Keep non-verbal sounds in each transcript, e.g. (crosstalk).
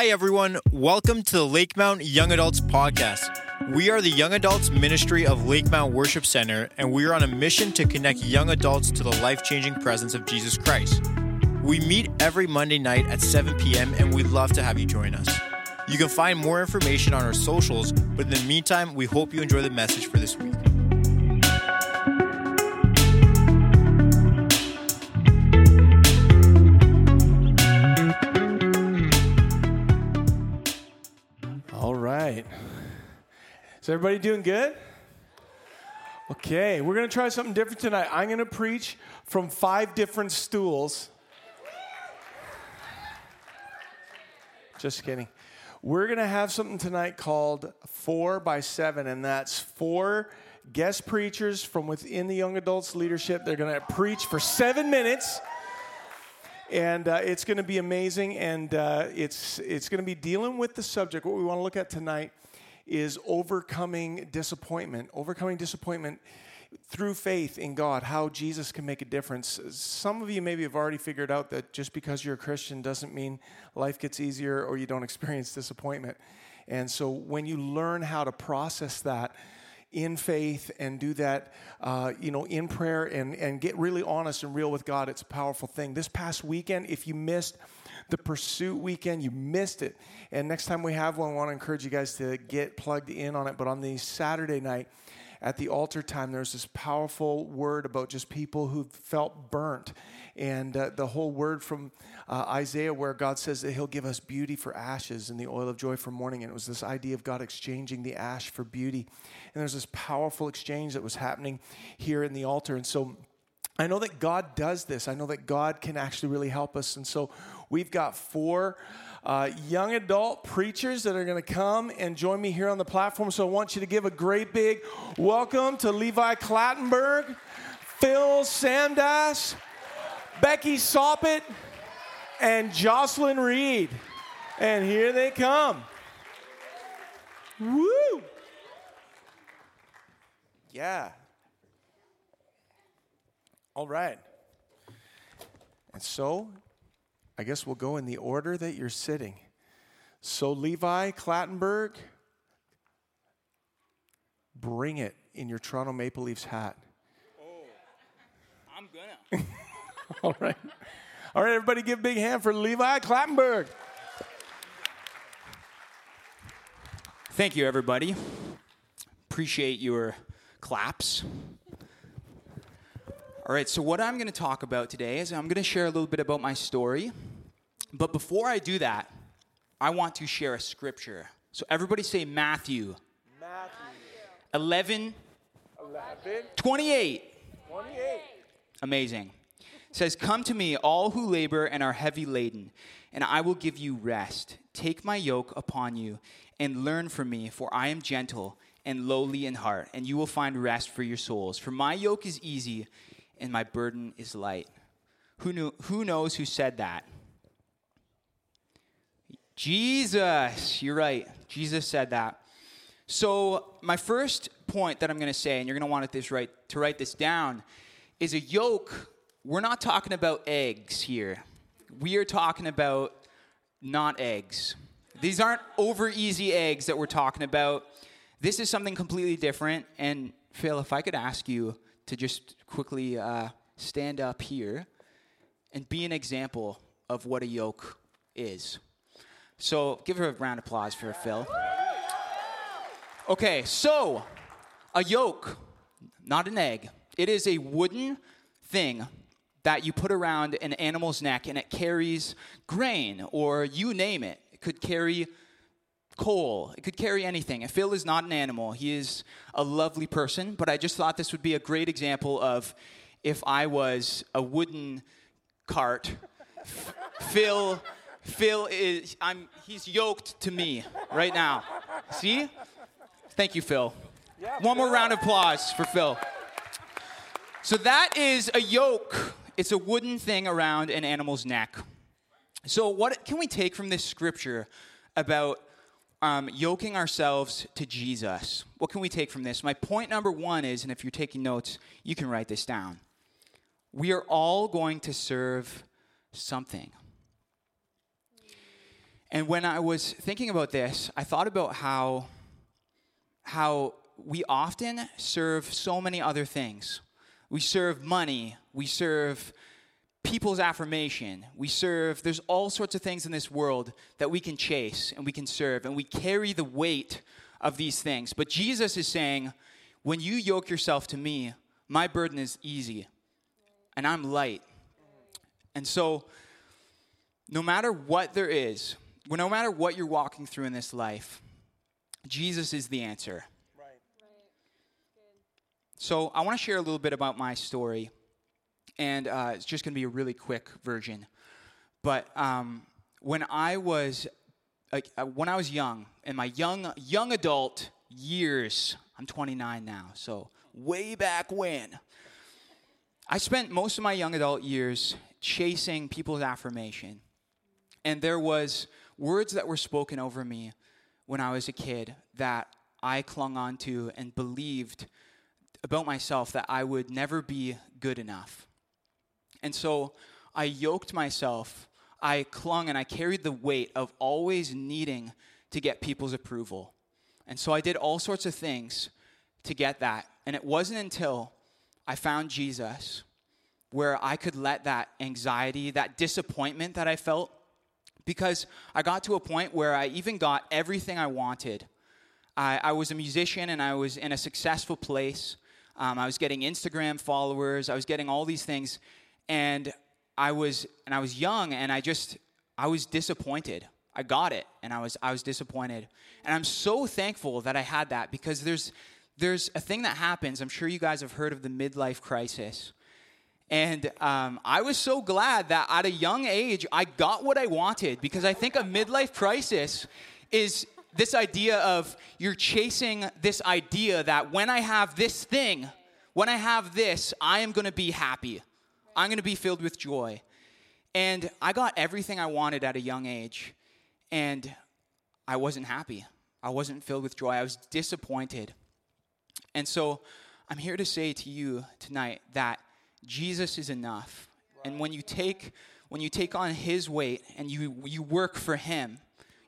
Hi, everyone. Welcome to the Lake Mount Young Adults Podcast. We are the Young Adults Ministry of Lake Mount Worship Center, and we are on a mission to connect young adults to the life changing presence of Jesus Christ. We meet every Monday night at 7 p.m., and we'd love to have you join us. You can find more information on our socials, but in the meantime, we hope you enjoy the message for this week. Is everybody doing good? Okay, we're going to try something different tonight. I'm going to preach from five different stools. Just kidding. We're going to have something tonight called Four by Seven, and that's four guest preachers from within the young adults leadership. They're going to preach for seven minutes and uh, it's going to be amazing. And uh, it's it's going to be dealing with the subject. What we want to look at tonight is overcoming disappointment. Overcoming disappointment through faith in God. How Jesus can make a difference. Some of you maybe have already figured out that just because you're a Christian doesn't mean life gets easier or you don't (laughs) experience disappointment. And so when you learn how to process that in faith and do that, uh, you know, in prayer and, and get really honest and real with God, it's a powerful thing. This past weekend, if you missed the Pursuit weekend, you missed it. And next time we have one, I want to encourage you guys to get plugged in on it. But on the Saturday night, at the altar time, there's this powerful word about just people who felt burnt. And uh, the whole word from uh, Isaiah, where God says that He'll give us beauty for ashes and the oil of joy for mourning. And it was this idea of God exchanging the ash for beauty. And there's this powerful exchange that was happening here in the altar. And so I know that God does this. I know that God can actually really help us. And so we've got four uh, young adult preachers that are going to come and join me here on the platform. So I want you to give a great big welcome to Levi Clattenburg, Phil Samdass, Becky Soppitt, and Jocelyn Reid. And here they come. Woo! Yeah. All right. And so, I guess we'll go in the order that you're sitting. So, Levi Clattenburg, bring it in your Toronto Maple Leafs hat. Oh, I'm gonna. (laughs) All right. All right, everybody give a big hand for Levi Clattenburg. Thank you, everybody. Appreciate your claps. All right, so what I'm going to talk about today is I'm going to share a little bit about my story. But before I do that, I want to share a scripture. So everybody say Matthew Matthew 11 11, 28. 28. Amazing. It says, Come to me, all who labor and are heavy laden, and I will give you rest. Take my yoke upon you and learn from me, for I am gentle and lowly in heart, and you will find rest for your souls. For my yoke is easy and my burden is light. Who, knew, who knows who said that? Jesus. You're right. Jesus said that. So, my first point that I'm going to say, and you're going to want this to write this down, is a yoke. We're not talking about eggs here. We are talking about not eggs. These aren't over easy eggs that we're talking about. This is something completely different. And Phil, if I could ask you to just quickly uh, stand up here and be an example of what a yoke is. So, give her a round of applause for Phil. Okay, so a yoke, not an egg. It is a wooden thing that you put around an animal's neck and it carries grain or you name it. It could carry coal, it could carry anything. And Phil is not an animal, he is a lovely person, but I just thought this would be a great example of if I was a wooden cart. (laughs) Phil Phil is I'm he's yoked to me right now. See? Thank you, Phil. One more round of applause for Phil. So that is a yoke. It's a wooden thing around an animal's neck. So what can we take from this scripture about um, yoking ourselves to Jesus? What can we take from this? My point number one is, and if you're taking notes, you can write this down. We are all going to serve something. And when I was thinking about this, I thought about how, how we often serve so many other things. We serve money, we serve people's affirmation, we serve, there's all sorts of things in this world that we can chase and we can serve, and we carry the weight of these things. But Jesus is saying, when you yoke yourself to me, my burden is easy and I'm light. And so, no matter what there is, no matter what you're walking through in this life, Jesus is the answer. Right. So, I want to share a little bit about my story, and uh, it's just going to be a really quick version. But um, when I was uh, when I was young, in my young young adult years, I'm 29 now, so way back when, I spent most of my young adult years chasing people's affirmation, and there was words that were spoken over me when I was a kid that I clung on to and believed about myself that I would never be good enough. And so I yoked myself, I clung and I carried the weight of always needing to get people's approval. And so I did all sorts of things to get that. And it wasn't until I found Jesus where I could let that anxiety, that disappointment that I felt, because I got to a point where I even got everything I wanted. I, I was a musician and I was in a successful place. Um, I was getting Instagram followers. I was getting all these things, and I was and I was young, and I just I was disappointed. I got it, and I was I was disappointed, and I'm so thankful that I had that because there's there's a thing that happens. I'm sure you guys have heard of the midlife crisis. And um, I was so glad that at a young age, I got what I wanted because I think a midlife crisis is this idea of you're chasing this idea that when I have this thing, when I have this, I am going to be happy. I'm going to be filled with joy. And I got everything I wanted at a young age, and I wasn't happy. I wasn't filled with joy. I was disappointed. And so I'm here to say to you tonight that Jesus is enough. And when you take when you take on his weight and you you work for him,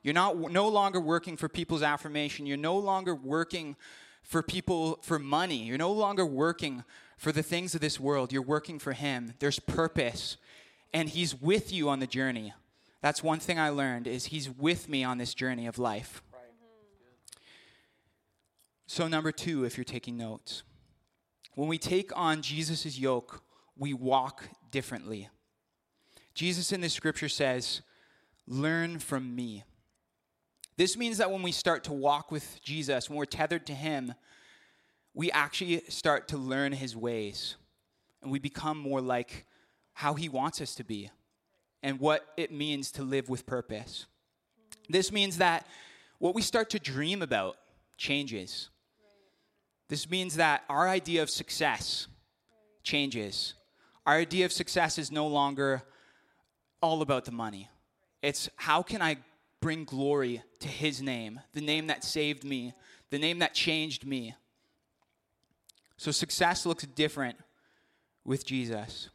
you're not no longer working for people's affirmation. You're no longer working for people for money. You're no longer working for the things of this world. You're working for him. There's purpose and he's with you on the journey. That's one thing I learned is he's with me on this journey of life. So number 2 if you're taking notes. When we take on Jesus' yoke, we walk differently. Jesus in the scripture says, Learn from me. This means that when we start to walk with Jesus, when we're tethered to Him, we actually start to learn His ways and we become more like how He wants us to be and what it means to live with purpose. This means that what we start to dream about changes. This means that our idea of success changes. Our idea of success is no longer all about the money. It's how can I bring glory to his name, the name that saved me, the name that changed me. So success looks different with Jesus.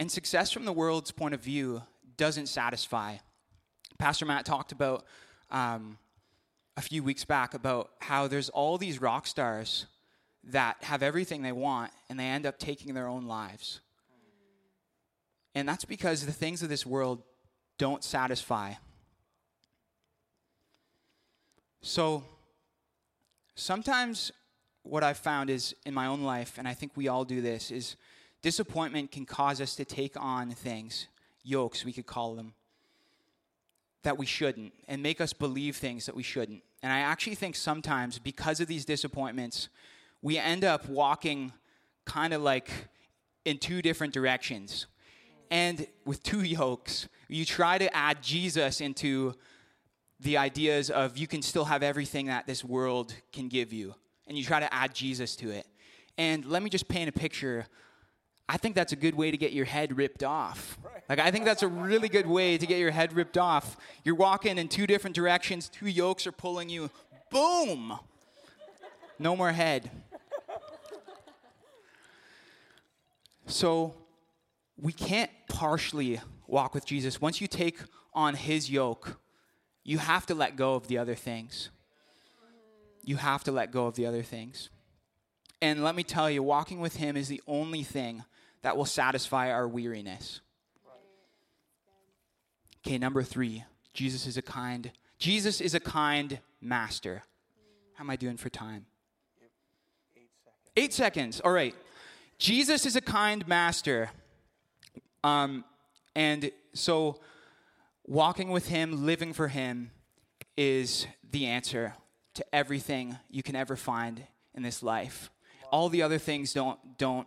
And success from the world's point of view doesn't satisfy. Pastor Matt talked about um, a few weeks back about how there's all these rock stars that have everything they want and they end up taking their own lives. And that's because the things of this world don't satisfy. So sometimes what I've found is in my own life, and I think we all do this, is disappointment can cause us to take on things, yokes, we could call them, that we shouldn't and make us believe things that we shouldn't. And I actually think sometimes because of these disappointments, we end up walking kind of like in two different directions. And with two (laughs) yokes, you try to add Jesus into the ideas of you can still have everything that this world can give you, and you try to add Jesus to it. And let me just paint a picture I think that's a good way to get your head ripped off. Like, I think that's a really good way to get your head ripped off. You're walking in two different directions, two yokes are pulling you. Boom! No more head. So, we can't partially walk with Jesus. Once you take on his yoke, you have to let go of the other things. You have to let go of the other things. And let me tell you, walking with him is the only thing that will satisfy our weariness. Okay, number three, Jesus is a kind. Jesus is a kind master. How am I doing for time? Eight seconds. All right. Jesus is a kind master. Um, and so walking with him, living for him is the answer to everything you can ever find in this life. All the other things don't don't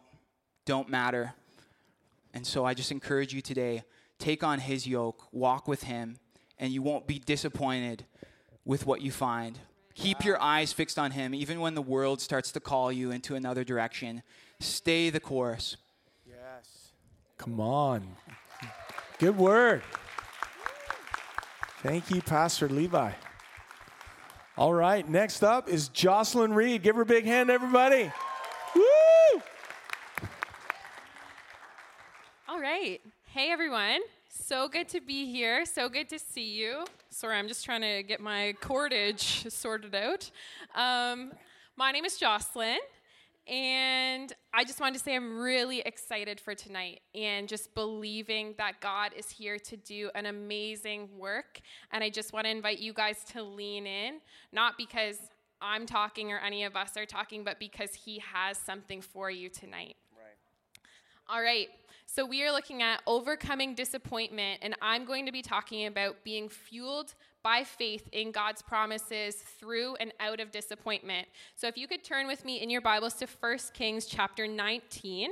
don't matter. And so I just encourage you today, take on his yoke, walk with him, and you won't be disappointed with what you find. Keep your eyes fixed on him even when the world starts to call you into another direction. Stay the course. Yes. Come on. Good word. Thank you, Pastor Levi. All right, next up is Jocelyn Reid. Give her a big hand, everybody. Woo! All right. Hey, everyone. So good to be here. So good to see you. Sorry, I'm just trying to get my cordage (laughs) sorted out. Um, my name is Jocelyn, and I just wanted to say I'm really excited for tonight and just believing that God is here to do an amazing work. And I just want to invite you guys to lean in, not because I'm talking or any of us are talking, but because He has something for you tonight. All right, so we are looking at overcoming disappointment, and I'm going to be talking about being fueled by faith in God's promises through and out of disappointment. So if you could turn with me in your Bibles to 1 Kings chapter 19.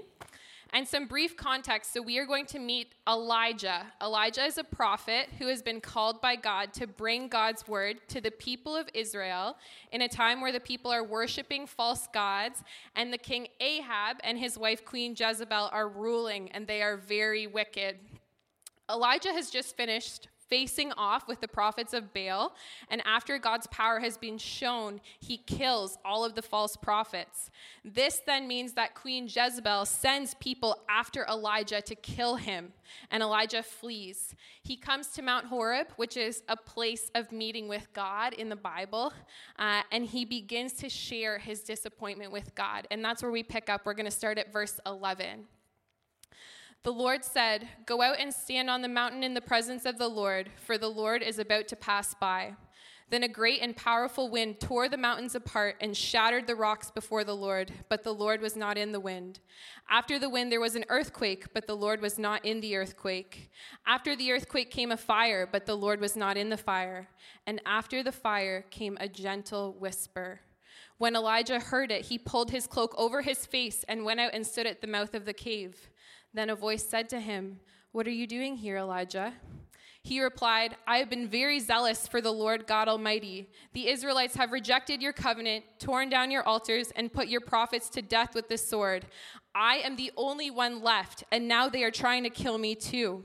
And some brief context. So, we are going to meet Elijah. Elijah is a prophet who has been called by God to bring God's word to the people of Israel in a time where the people are worshiping false gods, and the king Ahab and his wife Queen Jezebel are ruling, and they are very wicked. Elijah has just finished facing off with the prophets of Baal. And after God's power has been shown, he kills all of the false prophets. This then means that Queen Jezebel sends people after Elijah to kill him, and Elijah flees. He comes to Mount Horeb, which is a place of meeting with God in the Bible, uh, and he begins to share his disappointment with God. And that's where we pick up. We're going to start at verse 11. The Lord said, Go out and stand on the mountain in the presence of the Lord, for the Lord is about to pass by. Then a great and powerful wind tore the mountains apart and shattered the rocks before the Lord, but the Lord was not in the wind. After the wind, there was an earthquake, but the Lord was not in the earthquake. After the earthquake came a fire, but the Lord was not in the fire. And after the fire came a gentle whisper. When Elijah heard it, he pulled his cloak over his face and went out and stood at the mouth of the cave. Then a voice said to him, What are you doing here, Elijah? He replied, I have been very zealous for the Lord God Almighty. The Israelites have rejected your covenant, torn down your altars, and put your prophets to death with the sword. I am the only one left, and now they are trying to kill me too.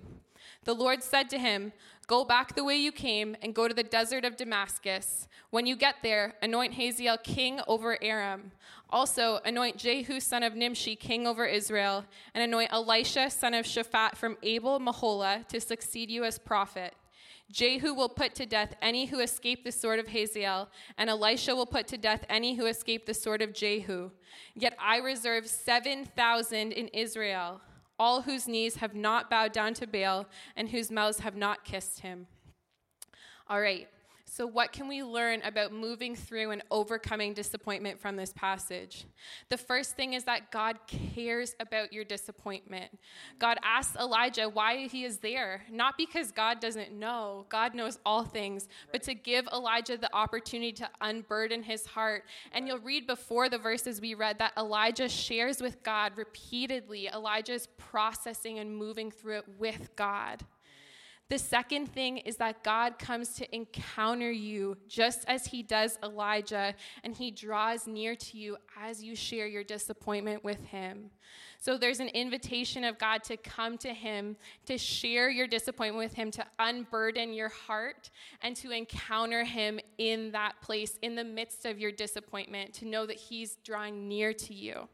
The Lord said to him, Go back the way you came and go to the desert of Damascus. When you get there, anoint Hazael king over Aram. Also, anoint Jehu son of Nimshi king over Israel, and anoint Elisha son of Shaphat from Abel Meholah to succeed you as prophet. Jehu will put to death any who escape the sword of Hazael, and Elisha will put to death any who escape the sword of Jehu. Yet I reserve 7,000 in Israel all whose knees have not bowed down to Baal and whose mouths have not kissed him. All right. So, what can we learn about moving through and overcoming disappointment from this passage? The first thing is that God cares about your disappointment. God asks Elijah why he is there, not because God doesn't know, God knows all things, but to give Elijah the opportunity to unburden his heart. And you'll read before the verses we read that Elijah shares with God repeatedly. Elijah is processing and moving through it with God. The second thing is that God comes to encounter you just as he does Elijah, and he draws near to you as you share your disappointment with him. So there's an invitation of God to come to him, to share your disappointment with him, to unburden your heart, and to encounter him in that place, in the midst of your disappointment, to know that he's drawing near to you.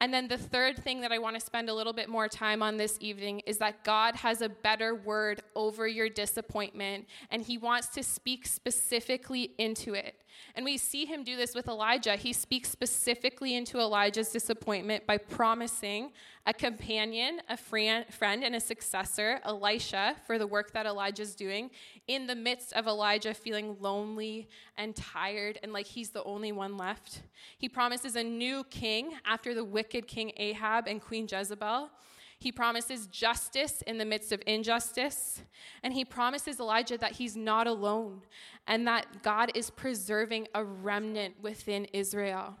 And then the third thing that I want to spend a little bit more time on this evening is that God has a better word over your disappointment, and He wants to speak specifically into it. And we see Him do this with Elijah. He speaks specifically into Elijah's disappointment by promising a companion, a friend, and a successor, Elisha, for the work that Elijah's doing, in the midst of Elijah feeling lonely and tired and like he's the only one left. He promises a new king after the wicked king Ahab and Queen Jezebel. He promises justice in the midst of injustice. And he promises Elijah that he's not alone and that God is preserving a remnant within Israel.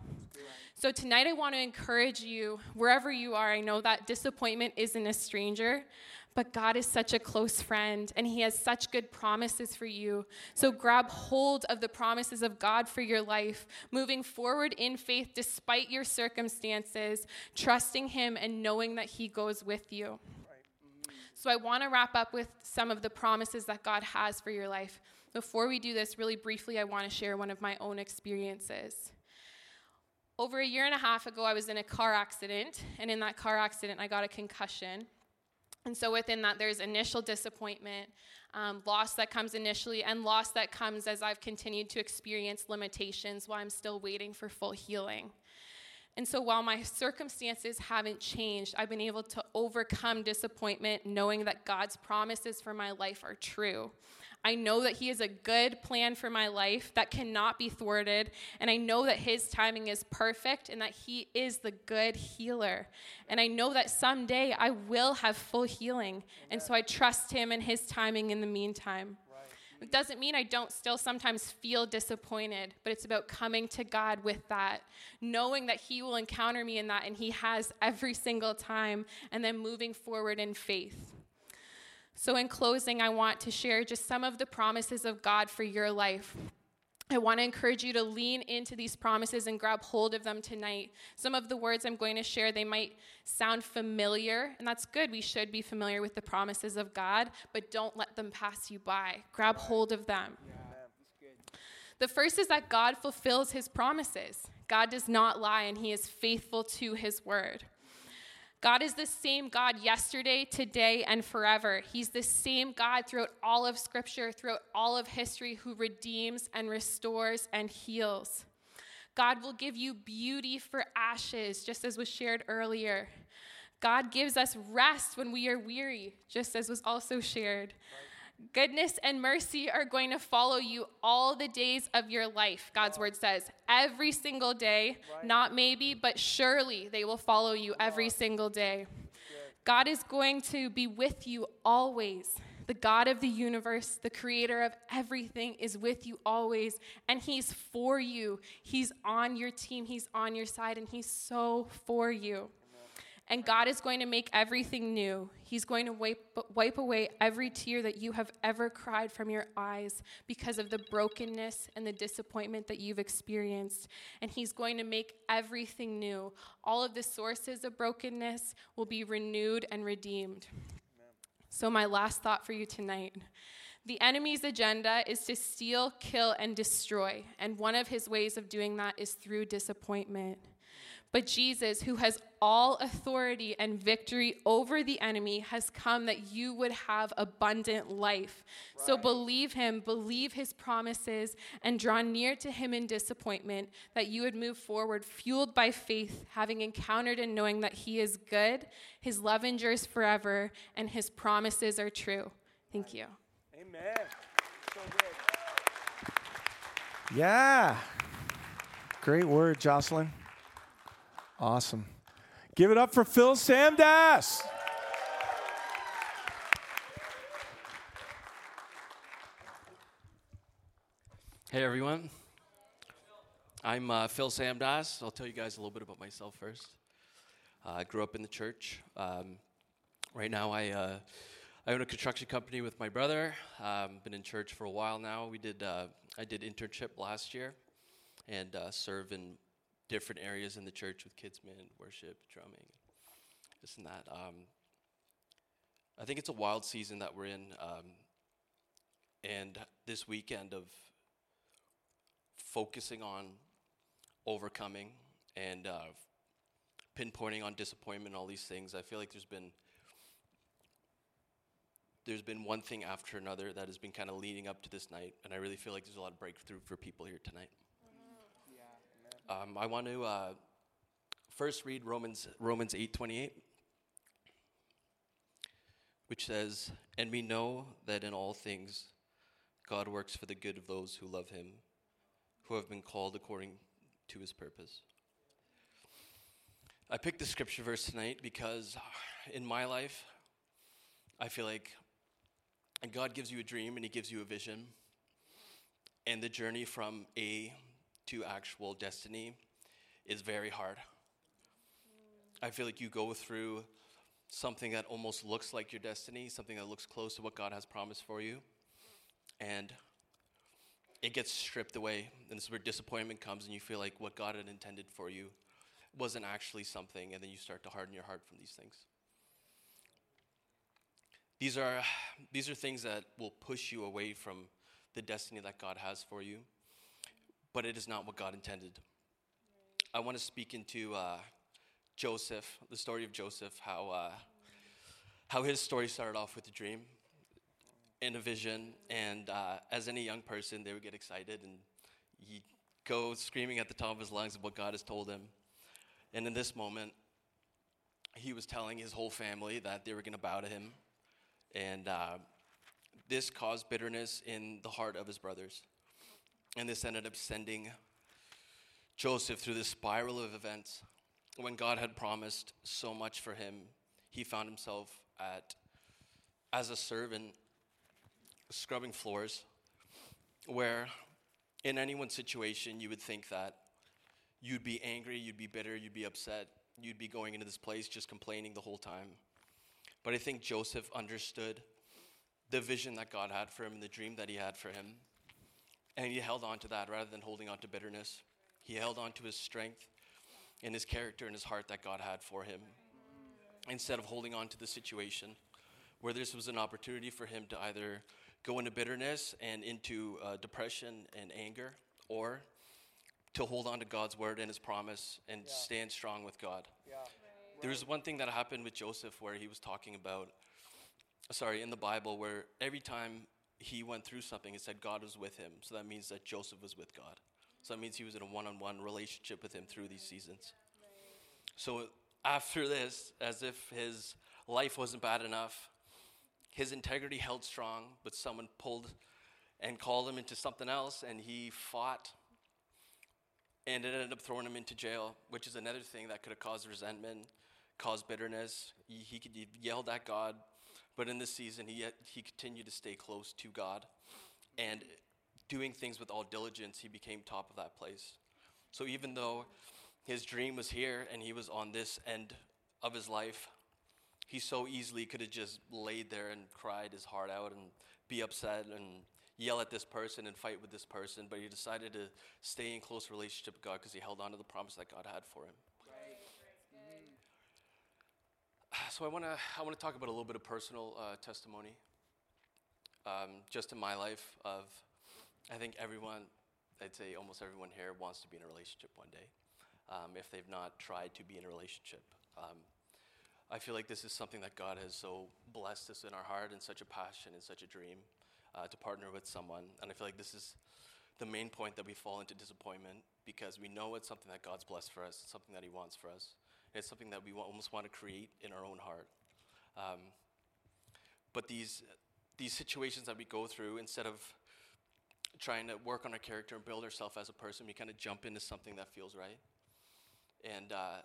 So tonight, I want to encourage you, wherever you are. I know that disappointment isn't a stranger, but God is such a close friend and He has such good promises for you. So grab hold of the promises of God for your life, moving forward in faith despite your circumstances, trusting Him and knowing that He goes with you. So I want to wrap up with some of the promises that God has for your life. Before we do this, really briefly, I want to share one of my own experiences. Over a year and a half ago, I was in a car accident, and in that car accident, I got a concussion. And so within that, there's initial disappointment, um, loss that comes initially, and loss that comes as I've continued to experience limitations while I'm still waiting for full healing. And so while my circumstances haven't changed, I've been able to overcome disappointment knowing that God's promises for my life are true. I know that He has a good plan for my life that cannot be thwarted. And I know that His timing is perfect and that He is the good healer. And I know that someday I will have full healing. And so I trust Him and His timing in the meantime. It doesn't mean I don't still sometimes feel disappointed, but it's about coming to God with that, knowing that He will encounter me in that, and He has every single time, and then moving forward in faith. So, in closing, I want to share just some of the promises of God for your life. I want to encourage you to lean into these promises and grab hold of them tonight. Some of the words I'm going to share, they might sound familiar, and that's good. We should be familiar with the promises of God, but don't let them pass you by. Grab hold of them. The first is that God fulfills his promises. God does not lie, and he is faithful to his word. God is the same God yesterday, today, and forever. He's the same God throughout all of Scripture, throughout all of history, who redeems and restores and heals. God will give you beauty for ashes, just as was shared earlier. God gives us rest when we are weary, just as was also shared. Goodness and mercy are going to follow you all the days of your life, God's word says. Every single day, not maybe, but surely they will follow you every single day. God is going to be with you always. The God of the universe, the creator of everything, is with you always, and He's for you. He's on your team, He's on your side, and He's so for you. And God is going to make everything new. He's going to wipe, wipe away every tear that you have ever cried from your eyes because of the brokenness and the disappointment that you've experienced. And He's going to make everything new. All of the sources of brokenness will be renewed and redeemed. So, my last thought for you tonight. The enemy's agenda is to steal, kill, and destroy. And one of his ways of doing that is through disappointment. But Jesus, who has all authority and victory over the enemy, has come that you would have abundant life. Right. So believe him, believe his promises, and draw near to him in disappointment, that you would move forward, fueled by faith, having encountered and knowing that he is good, his love endures forever, and his promises are true. Thank you. Amen. So good. Yeah. Great word, Jocelyn. Awesome. Give it up for Phil Samdass. Hey everyone. I'm uh, Phil Samdass. I'll tell you guys a little bit about myself first. Uh, I grew up in the church. Um, right now, I uh, I own a construction company with my brother. Um, been in church for a while now. We did uh, I did internship last year, and uh, serve in different areas in the church with kids, men, worship, drumming, this and that. Um, I think it's a wild season that we're in, um, and this weekend of focusing on overcoming and uh, pinpointing on disappointment, all these things, I feel like there's been there's been one thing after another that has been kind of leading up to this night, and I really feel like there's a lot of breakthrough for people here tonight. Um, I want to uh, first read Romans Romans eight twenty eight, which says, "And we know that in all things, God works for the good of those who love Him, who have been called according to His purpose." I picked the scripture verse tonight because in my life, I feel like God gives you a dream and He gives you a vision, and the journey from A to actual destiny is very hard. I feel like you go through something that almost looks like your destiny, something that looks close to what God has promised for you, and it gets stripped away. And this is where disappointment comes, and you feel like what God had intended for you wasn't actually something, and then you start to harden your heart from these things. These are, these are things that will push you away from the destiny that God has for you, but it is not what God intended. I want to speak into uh, Joseph, the story of Joseph, how, uh, how his story started off with a dream and a vision. And uh, as any young person, they would get excited and he'd go screaming at the top of his lungs of what God has told him. And in this moment, he was telling his whole family that they were going to bow to him. And uh, this caused bitterness in the heart of his brothers. And this ended up sending Joseph through this spiral of events. When God had promised so much for him, he found himself at, as a servant, scrubbing floors, where in anyone's situation, you would think that you'd be angry, you'd be bitter, you'd be upset, you'd be going into this place just complaining the whole time. But I think Joseph understood the vision that God had for him and the dream that he had for him. And he held on to that rather than holding on to bitterness. He held on to his strength and his character and his heart that God had for him instead of holding on to the situation where this was an opportunity for him to either go into bitterness and into uh, depression and anger or to hold on to God's word and his promise and yeah. stand strong with God. Yeah. Right. There was one thing that happened with Joseph where he was talking about, sorry, in the Bible, where every time he went through something, it said God was with him. So that means that Joseph was with God. So that means he was in a one on one relationship with him through these seasons. So after this, as if his life wasn't bad enough, his integrity held strong, but someone pulled and called him into something else, and he fought and it ended up throwing him into jail, which is another thing that could have caused resentment, caused bitterness. He, could yelled at God, but in this season, he, he continued to stay close to God. And doing things with all diligence, he became top of that place. So even though his dream was here and he was on this end of his life, he so easily could have just laid there and cried his heart out and be upset and yell at this person and fight with this person, but he decided to stay in close relationship with God because he held on to the promise that God had for him. So I want to I want to talk about a little bit of personal uh, testimony, um, just in my life. Of I think everyone, I'd say almost everyone here wants to be in a relationship one day, um, if they've not tried to be in a relationship. Um, I feel like this is something that God has so blessed us in our heart and such a passion and such a dream uh, to partner with someone. And I feel like this is the main point that we fall into disappointment because we know it's something that God's blessed for us, something that He wants for us. It's something that we almost want to create in our own heart. Um, but these, these situations that we go through, instead of trying to work on our character and build ourselves as a person, we kind of jump into something that feels right. And uh,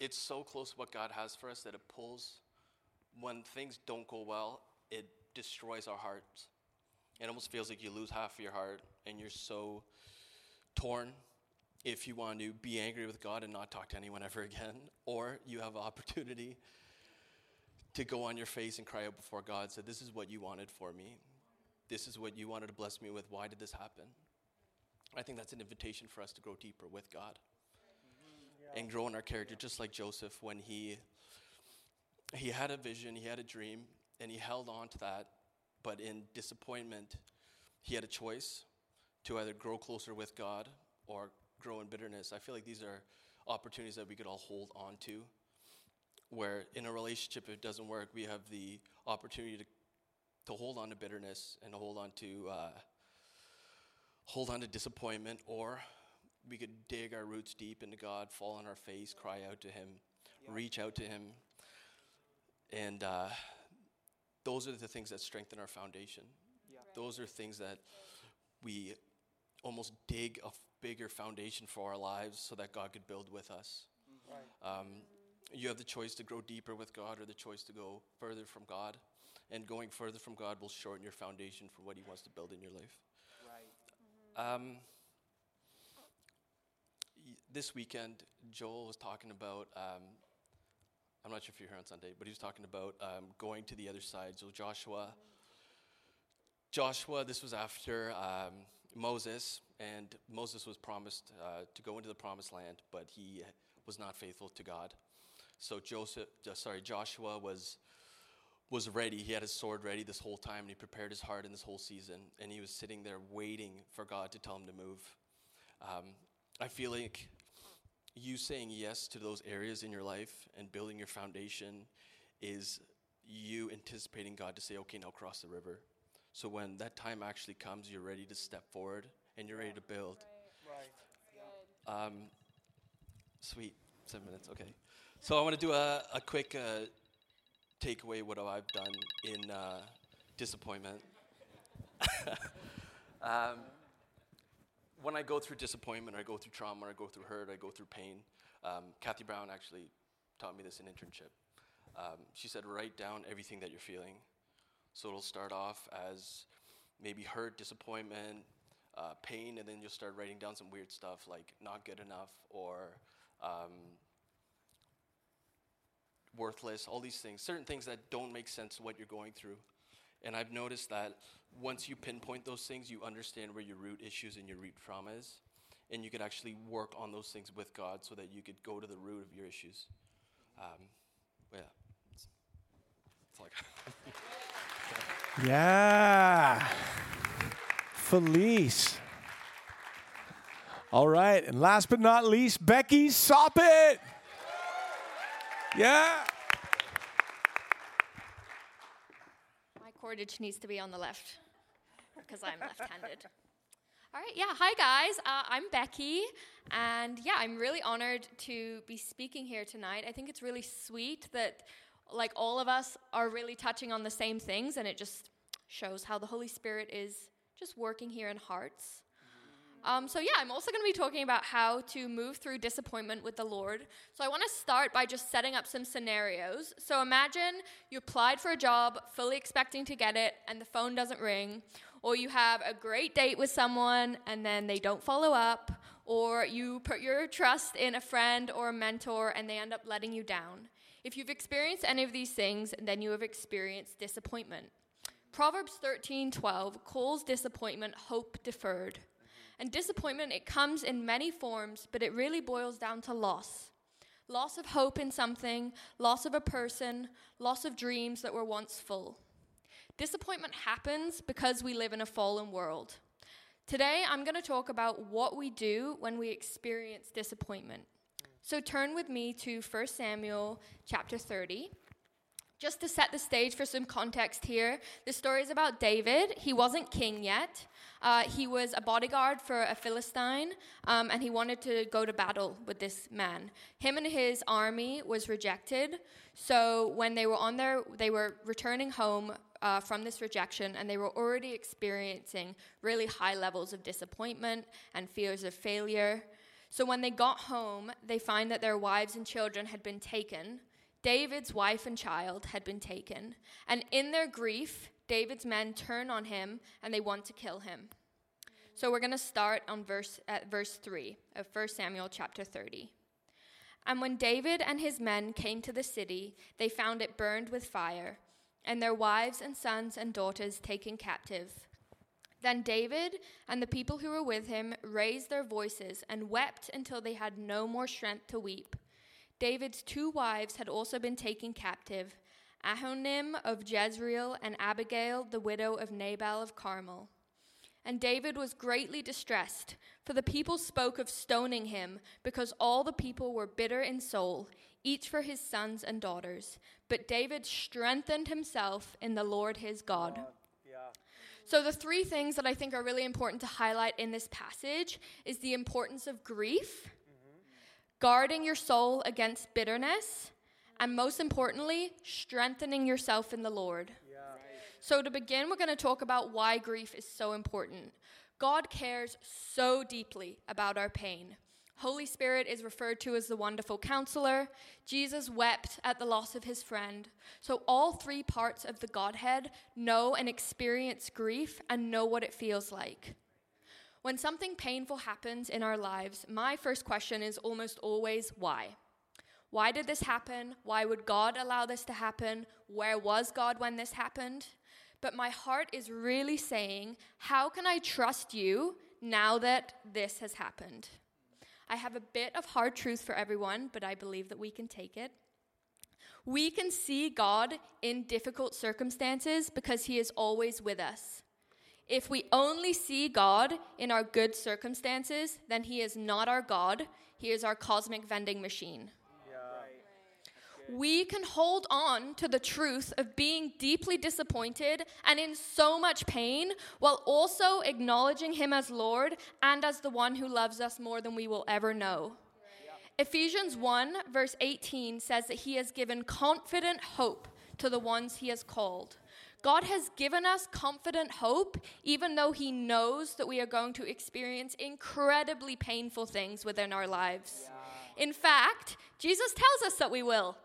it's so close to what God has for us that it pulls, when things don't go well, it destroys our hearts. It almost feels like you lose half of your heart and you're so torn if you want to be angry with God and not talk to anyone ever (laughs) again, or you have an opportunity to go on your face and cry out before God, say, This is what you wanted for me. This is what you wanted to bless me with. Why did this happen? I think that's an invitation for us to grow deeper with God mm-hmm. yeah. and grow in our character, just like Joseph when he he had a vision, he had a dream, and he held on to that. But in disappointment, he had a choice to either grow closer with God or grow in bitterness. I feel like these are opportunities that we could all hold on to. Where in a relationship, if it doesn't work, we have the opportunity to, to hold on to bitterness and hold on to uh, hold on to disappointment, or we could dig our roots deep into God, fall on our face, cry out to Him, reach out to Him, and uh, those are the things that strengthen our foundation. Those are things that we almost dig a bigger foundation for our lives so that God could build with us. Um, you have the choice to grow deeper with God or the choice to go further from God. And going further from God will shorten your foundation for what He wants to build in your life. Um, this weekend, Joel was talking about. Um, I'm not sure if you're here on Sunday, but he was talking about um, going to the other side. So Joshua, Joshua, this was after um, Moses, and Moses was promised uh, to go into the promised land, but he was not faithful to God. So Joseph, uh, sorry, Joshua was was ready. He had his sword ready this whole time, and he prepared his heart in this whole season. And he was sitting there waiting for God to tell him to move. Um, I feel like you saying yes to those areas in your life and building your foundation is you anticipating God to say, okay, now cross the river. So when that time actually comes, you're ready to step forward and you're ready to build. Right. Um, sweet, seven minutes, okay. So I want to do a, a quick uh, takeaway what I've done in uh, disappointment. (laughs) um, when I go through disappointment, or I go through trauma, or I go through hurt, I go through pain. Um, Kathy Brown actually taught me this in internship. Um, she said, write down everything that you're feeling. So it'll start off as maybe hurt, disappointment, uh, pain, and then you'll start writing down some weird stuff like not good enough or um, worthless, all these things, certain things that don't make sense to what you're going through. And I've noticed that once you pinpoint those things, you understand where your root issues and your root trauma is. And you could actually work on those things with God so that you could go to the root of your issues. Um, yeah. That's, that's all I got. (laughs) Yeah. Felice. All right. And last but not least, Becky Soppitt. Yeah. My cordage needs to be on the left because I'm left handed. All right, yeah. Hi, guys. Uh, I'm Becky. And yeah, I'm really honored to be speaking here tonight. I think it's really sweet that, like, all of us are really touching on the same things, and it just shows how the Holy Spirit is just working here in hearts. Um, so, yeah, I'm also going to be talking about how to move through disappointment with the Lord. So, I want to start by just setting up some scenarios. So, imagine you applied for a job, fully expecting to get it, and the phone doesn't ring. Or you have a great date with someone and then they don't follow up. Or you put your trust in a friend or a mentor and they end up letting you down. If you've experienced any of these things, then you have experienced disappointment. Proverbs 13:12 calls disappointment hope deferred. And disappointment, it comes in many forms, but it really boils down to loss. Loss of hope in something, loss of a person, loss of dreams that were once full. Disappointment happens because we live in a fallen world. Today, I'm going to talk about what we do when we experience disappointment. So turn with me to 1 Samuel chapter 30. Just to set the stage for some context here, the story is about David. He wasn't king yet. Uh, he was a bodyguard for a Philistine, um, and he wanted to go to battle with this man. Him and his army was rejected. So when they were on their, they were returning home uh, from this rejection, and they were already experiencing really high levels of disappointment and fears of failure. So when they got home, they find that their wives and children had been taken. David's wife and child had been taken. And in their grief, David's men turn on him and they want to kill him. So we're going to start on verse at verse 3 of 1 Samuel chapter 30. And when David and his men came to the city, they found it burned with fire, and their wives and sons and daughters taken captive. Then David and the people who were with him raised their voices and wept until they had no more strength to weep. David's two wives had also been taken captive Ahinoam of Jezreel and Abigail, the widow of Nabal of Carmel. And David was greatly distressed, for the people spoke of stoning him, because all the people were bitter in soul, each for his sons and daughters. But David strengthened himself in the Lord his God. So, the three things that I think are really important to highlight in this passage is the importance of grief, guarding your soul against bitterness, and most importantly, strengthening yourself in the Lord. So, to begin, we're going to talk about why grief is so important. God cares so deeply about our pain. Holy Spirit is referred to as the wonderful counselor. Jesus wept at the loss of his friend. So, all three parts of the Godhead know and experience grief and know what it feels like. When something painful happens in our lives, my first question is almost always why? Why did this happen? Why would God allow this to happen? Where was God when this happened? but my heart is really saying, How can I trust you now that this has happened? I have a bit of hard truth for everyone, but I believe that we can take it. We can see God in difficult circumstances because He is always with us. If we only see God in our good circumstances, then He is not our God, He is our cosmic vending machine we can hold on to the truth of being deeply disappointed and in so much pain while also acknowledging Him as Lord and as the one who loves us more than we will ever know. Ephesians 1, verse 18 says that He has given confident hope to the ones He has called. God has given us confident hope, even though He knows that we are going to experience incredibly painful things within our lives. In fact, Jesus tells us that we will.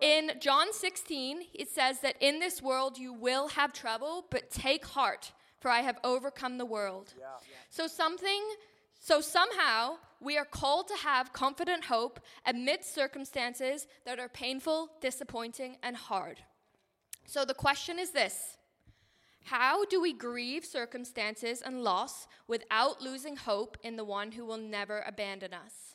In John 16, it says that in this world you will have trouble, but take heart, for I have overcome the world. Yeah. So something so somehow we are called to have confident hope amidst circumstances that are painful, disappointing, and hard. So the question is this How do we grieve circumstances and loss without losing hope in the one who will never abandon us?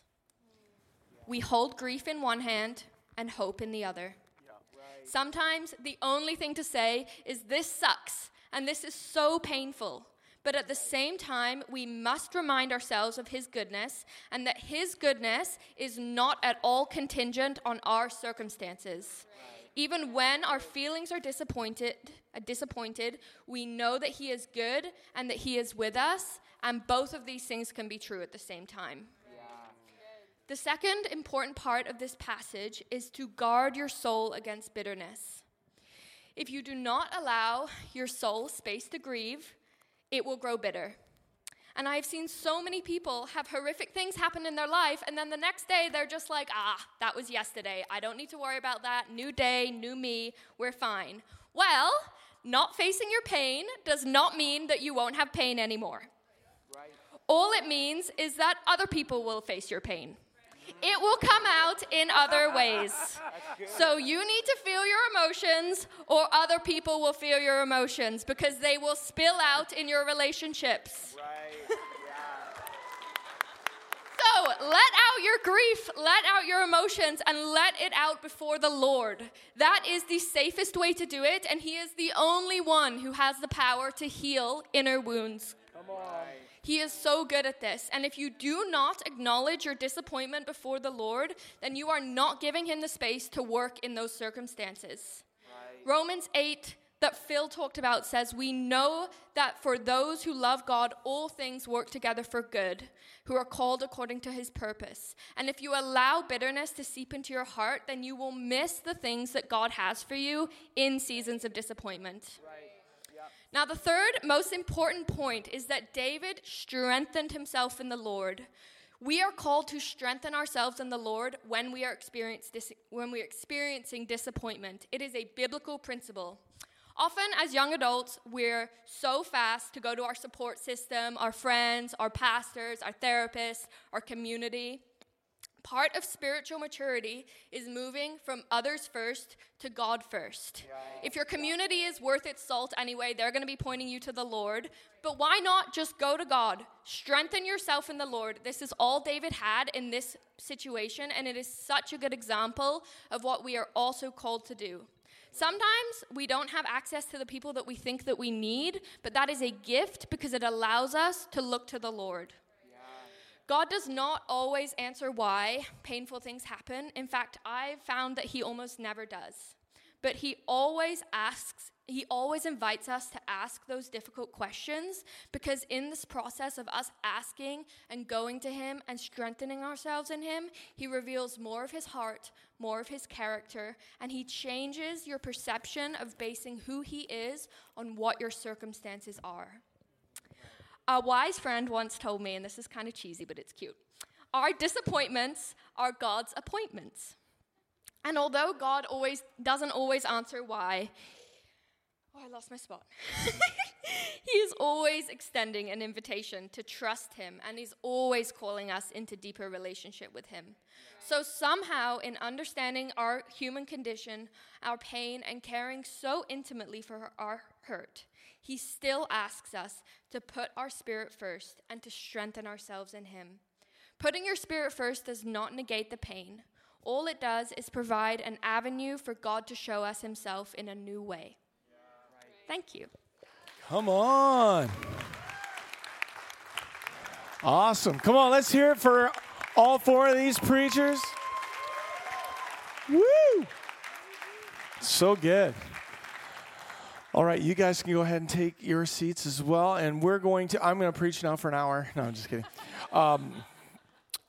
We hold grief in one hand and hope in the other. Yeah, right. Sometimes the only thing to say is, This sucks, and this is so painful. But at the same time, we must remind ourselves of His goodness and that His goodness is not at all contingent on our circumstances. Even when our feelings are disappointed, uh, disappointed, we know that He is good and that He is with us, and both of these things can be true at the same time. The second important part of this passage is to guard your soul against bitterness. If you do not allow your soul space to grieve, it will grow bitter. And I've seen so many people have horrific things happen in their life, and then the next day they're just like, ah, that was yesterday. I don't need to worry about that. New day, new me, we're fine. Well, not facing your pain does not mean that you won't have pain anymore. Right. All it means is that other people will face your pain it will come out in other ways. (laughs) So you need to feel your emotions, or other people will feel your emotions because they will spill out in your relationships. Right. So let out your grief, let out your emotions, and let it out before the Lord. That is the safest way to do it, and He is the only one who has the power to heal inner wounds. Come on. He is so good at this. And if you do not acknowledge your disappointment before the Lord, then you are not giving Him the space to work in those circumstances. Right. Romans 8, that Phil talked about, says, We know that for those who love God, all things work together for good, who are called according to His purpose. And if you allow bitterness to seep into your heart, then you will miss the things that God has for you in seasons of disappointment. Right. Now, the third most important point is that David strengthened himself in the Lord. We are called to strengthen ourselves in the Lord when we are, dis- when we are experiencing disappointment. It is a biblical principle. Often, as young adults, we're so fast to go to our support system, our friends, our pastors, our therapists, our community. Part of spiritual maturity is moving from others first to God first. If your community is worth its salt anyway, they're going to be pointing you to the Lord. But why not just go to God? Strengthen yourself in the Lord. This is all David had in this situation, and it is such a good example of what we are also called to do. Sometimes we don't have access to the people that we think that we need, but that is a gift because it allows us to look to the Lord. God does not always answer why painful things happen. In fact, I've found that He almost never does. But He always asks, He always invites us to ask those difficult questions because in this process of us asking and going to Him and strengthening ourselves in Him, He reveals more of His heart, more of His character, and He changes your perception of basing who He is on what your circumstances are. A wise friend once told me, and this is kind of cheesy, but it's cute our disappointments are God's appointments. And although God always doesn't always answer why, oh, I lost my spot. (laughs) he is always extending an invitation to trust him and he's always calling us into deeper relationship with him. So somehow in understanding our human condition, our pain and caring so intimately for our hurt, he still asks us to put our spirit first and to strengthen ourselves in Him. Putting your spirit first does not negate the pain. All it does is provide an avenue for God to show us Himself in a new way. Thank you. Come on. Awesome. Come on, let's hear it for all four of these preachers. Woo! So good. All right, you guys can go ahead and take your seats as well. And we're going to, I'm going to preach now for an hour. No, I'm just kidding. Um,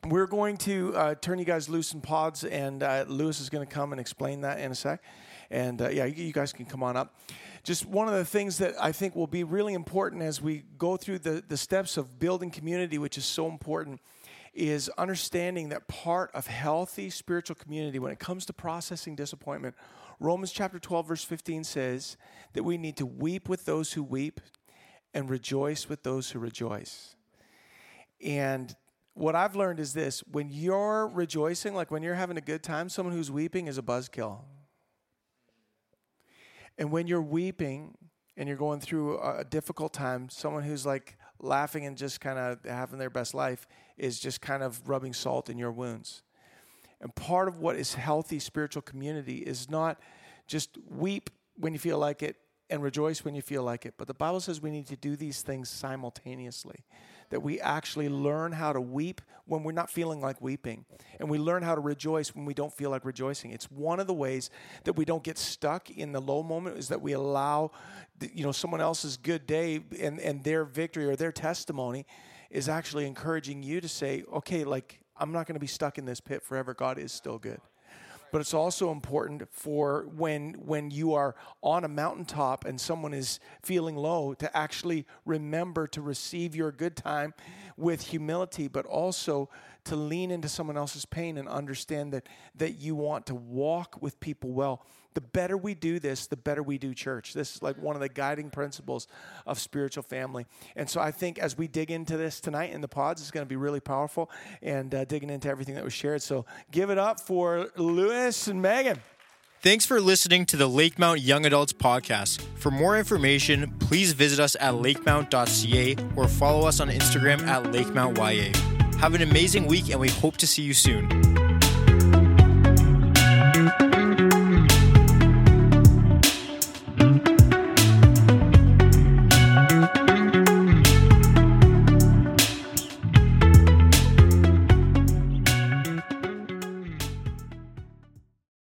we're going to uh, turn you guys loose in pods, and uh, Lewis is going to come and explain that in a sec. And uh, yeah, you, guys can come on up. Just one of the things that I think will be really important as we go through the, the steps of building community, which is so important, is understanding that part of healthy spiritual community when it comes to processing disappointment Romans chapter 12, verse 15 says that we need to weep with those who weep and rejoice with those who rejoice. And what I've learned is this when you're rejoicing, like when you're having a good time, someone who's weeping is a buzzkill. And when you're weeping and you're going through a difficult time, someone who's like laughing and just kind of having their best life is just kind of rubbing salt in your wounds. And part of what is healthy spiritual community is not just weep when you feel like it and rejoice when you feel like it. But the Bible says we need to do these things simultaneously. That we actually learn how to weep when we're not feeling like weeping. And we learn how to rejoice when we don't feel like rejoicing. It's one of the ways that we don't get stuck in the low moment is that we allow you know someone else's good day and, and their victory or their testimony is actually encouraging you to say, okay, like I'm not going to be stuck in this pit forever. God is still good. But it's also important for when when you are on a mountaintop and someone is feeling low to actually remember to receive your good time with humility, but also to lean into someone else's pain and understand that that you want to walk with people well the better we do this, the better we do church. This is like one of the guiding principles of spiritual family. And so I think as we dig into this tonight in the pods, it's going to be really powerful and uh, digging into everything that was shared. So give it up for Lewis and Megan. Thanks for listening to the Lakemount Young Adults Podcast. For more information, please visit us at lakemount.ca or follow us on Instagram at lakemountya. Have an amazing week, and we hope to see you soon.